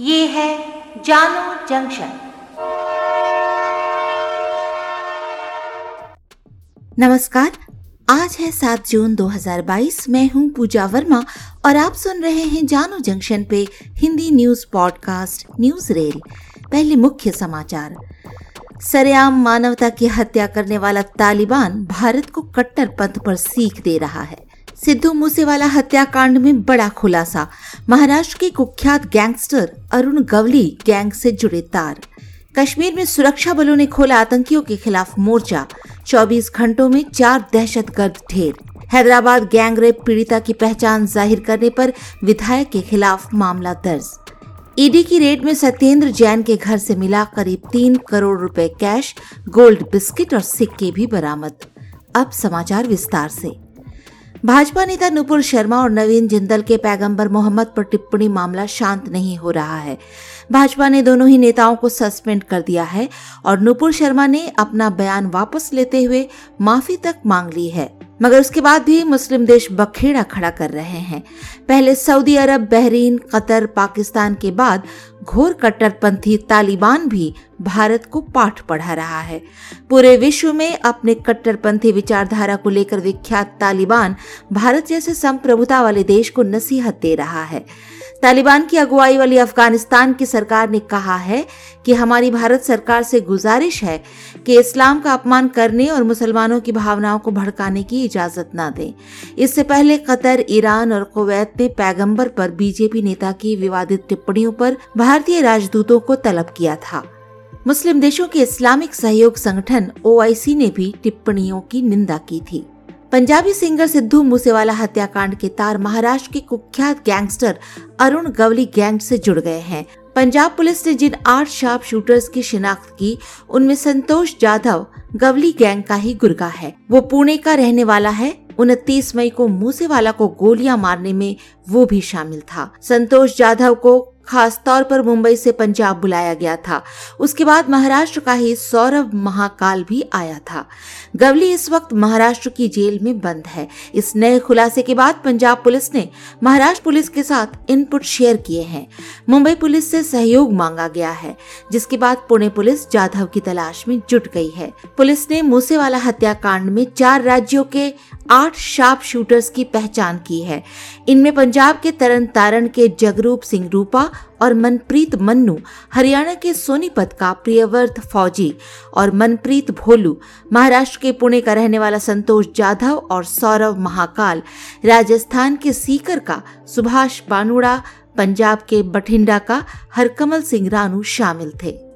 ये है जानो जंक्शन। नमस्कार, आज है सात जून 2022 मैं हूँ पूजा वर्मा और आप सुन रहे हैं जानो जंक्शन पे हिंदी न्यूज़ पॉडकास्ट न्यूज़ रेल। पहले मुख्य समाचार। सरेआम मानवता की हत्या करने वाला तालिबान भारत को कट्टर पंथ पर सीख दे रहा है। सिद्धू मूसेवाला हत्याकांड में बड़ा खुलासा। महाराष्ट्र के कुख्यात गैंगस्टर अरुण गवली गैंग से जुड़े तार। कश्मीर में सुरक्षा बलों ने खोला आतंकियों के खिलाफ मोर्चा। 24 घंटों में चार दहशतगर्द ढेर। हैदराबाद गैंग रेप पीड़िता की पहचान ज़ाहिर करने पर विधायक के खिलाफ मामला दर्ज। ईडी की रेड में सत्येंद्र जैन के घर से मिला करीब तीन करोड़ रुपए कैश, गोल्ड बिस्किट और सिक्के भी बरामद। अब समाचार विस्तार से। भाजपा नेता नुपुर शर्मा और नवीन जिंदल के पैगंबर मोहम्मद पर टिप्पणी मामला शांत नहीं हो रहा है। भाजपा ने दोनों ही नेताओं को सस्पेंड कर दिया है और नुपुर शर्मा ने अपना बयान वापस लेते हुए माफ़ी तक मांग ली है। मगर उसके बाद भी मुस्लिम देश बखेड़ा खड़ा कर रहे हैं। पहले Saudi Arab, Bahrain, Qatar, Pakistan के बाद घोर कट्टरपंथी तालिबान भी भारत को पाठ पढ़ा रहा है। पूरे विश्व में अपने कट्टरपंथी विचारधारा को लेकर विख्यात तालिबान भारत जैसे संप्रभुता वाले देश को नसीहत दे रहा है। तालिबान की अगुवाई वाली अफ़गानिस्तान की सरकार ने कहा है कि हमारी भारत सरकार से गुजारिश है कि इस्लाम का अपमान करने और मुसलमानों की भावनाओं को भड़काने की इजाज़त न दें। इससे पहले कतर, ईरान और कुवैत ने पैगंबर पर बीजेपी नेता की विवादित टिप्पणियों पर भारतीय राजदूतों को तलब किया था। मुस्लिम देशों के इस्लामिक सहयोग संगठन ओआईसी ने भी टिप्पणियों की निंदा की थी। पंजाबी सिंगर सिद्धू मूसेवाला हत्याकांड के तार महाराष्ट्र के कुख्यात गैंगस्टर अरुण गवली गैंग से जुड़ गए हैं। पंजाब पुलिस ने जिन आठ शार्प शूटर्स की शिनाख्त की, उनमें संतोष जाधव, गवली गैंग का ही गुर्गा है। वो पुणे का रहने वाला है। उनतीस मई को मूसेवाला को गोलियाँ मारने में वो भी शामिल था। संतोष जाधव को खास तौर पर मुंबई से पंजाब बुलाया गया था। उसके बाद महाराष्ट्र का ही सौरभ महाकाल भी आया था। गवली इस वक्त महाराष्ट्र की जेल में बंद है। इस नए खुलासे के बाद पंजाब पुलिस ने महाराष्ट्र पुलिस के साथ इनपुट शेयर किए हैं। मुंबई पुलिस से सहयोग मांगा गया है, जिसके बाद पुणे पुलिस जाधव की तलाश में जुट गई है। पुलिस ने मूसेवाला हत्याकांड में चार राज्यों के आठ शार्प शूटर्स की पहचान की है। इनमें पंजाब के तरन तारण के जगरूप सिंह रूपा और मनप्रीत मन्नू, हरियाणा के सोनीपत का प्रियवर्त फौजी, और मनप्रीत भोलू, महाराष्ट्र के पुणे का रहने वाला संतोष जाधव और सौरव महाकाल, राजस्थान के सीकर का सुभाष बानुड़ा, पंजाब के बठिंडा का हरकमल सिंह रानू शामिल थे।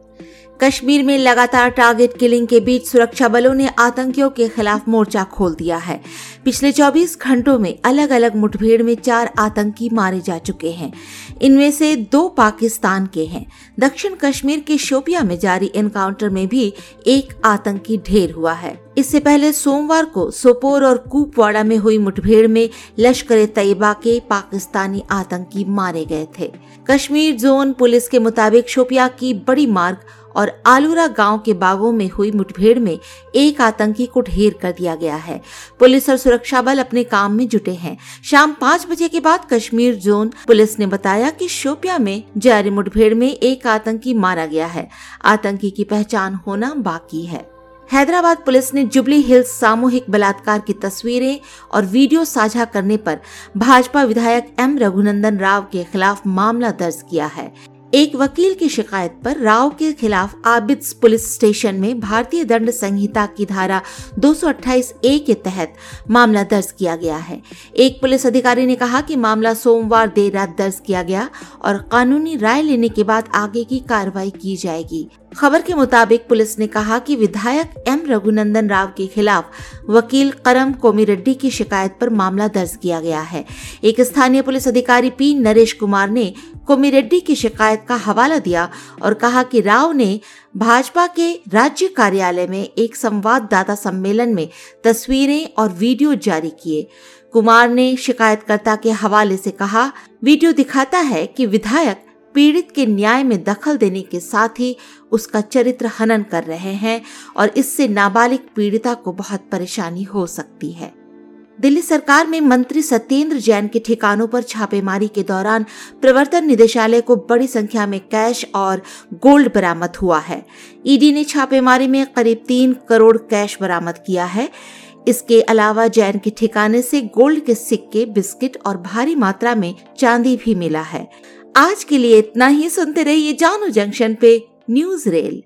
कश्मीर में लगातार टारगेट किलिंग के बीच सुरक्षा बलों ने आतंकियों के खिलाफ मोर्चा खोल दिया है। पिछले 24 घंटों में अलग अलग मुठभेड़ में चार आतंकी मारे जा चुके हैं। इनमें से दो पाकिस्तान के हैं। दक्षिण कश्मीर के शोपिया में जारी एनकाउंटर में भी एक आतंकी ढेर हुआ है। इससे पहले सोमवार को सोपोर और कुपवाड़ा में हुई मुठभेड़ में लश्कर तैयबा के पाकिस्तानी आतंकी मारे गए थे। कश्मीर जोन पुलिस के मुताबिक शोपिया की बड़ी मार्ग और आलूरा गाँव के बागों में हुई मुठभेड़ में एक आतंकी को ढेर कर दिया गया है। पुलिस और सुरक्षा बल अपने काम में जुटे हैं। शाम पाँच बजे के बाद कश्मीर जोन पुलिस ने बताया कि शोपिया में जारी मुठभेड़ में एक आतंकी मारा गया है। आतंकी की पहचान होना बाकी है। हैदराबाद पुलिस ने जुबली हिल्स सामूहिक बलात्कार की तस्वीरें और वीडियो साझा करने पर भाजपा विधायक एम रघुनंदन राव के खिलाफ मामला दर्ज किया है। एक वकील की शिकायत पर राव के खिलाफ आबिद पुलिस स्टेशन में भारतीय दंड संहिता की धारा 228 ए के तहत मामला दर्ज किया गया है। एक पुलिस अधिकारी ने कहा कि मामला सोमवार देर रात दर्ज किया गया और कानूनी राय लेने के बाद आगे की कार्रवाई की जाएगी। खबर के मुताबिक पुलिस ने कहा कि विधायक एम रघुनंदन राव के खिलाफ वकील करम कोमिरेड्डी की शिकायत पर मामला दर्ज किया गया है। एक स्थानीय पुलिस अधिकारी पी नरेश कुमार ने कोमिरेड्डी की शिकायत का हवाला दिया और कहा कि राव ने भाजपा के राज्य कार्यालय में एक संवाददाता सम्मेलन में तस्वीरें और वीडियो जारी किए। कुमार ने शिकायतकर्ता के हवाले से कहा, वीडियो दिखाता है कि विधायक पीड़ित के न्याय में दखल देने के साथ ही उसका चरित्र हनन कर रहे हैं और इससे नाबालिग पीड़िता को बहुत परेशानी हो सकती है। दिल्ली सरकार में मंत्री सत्येंद्र जैन के ठिकानों पर छापेमारी के दौरान प्रवर्तन निदेशालय को बड़ी संख्या में कैश और गोल्ड बरामद हुआ है। ईडी ने छापेमारी में करीब तीन करोड़ कैश बरामद किया है। इसके अलावा जैन के ठिकाने से गोल्ड के सिक्के, बिस्किट और भारी मात्रा में चांदी भी मिला है। आज के लिए इतना ही सुनते रहिए जानू जंक्शन पे न्यूज़ रेल।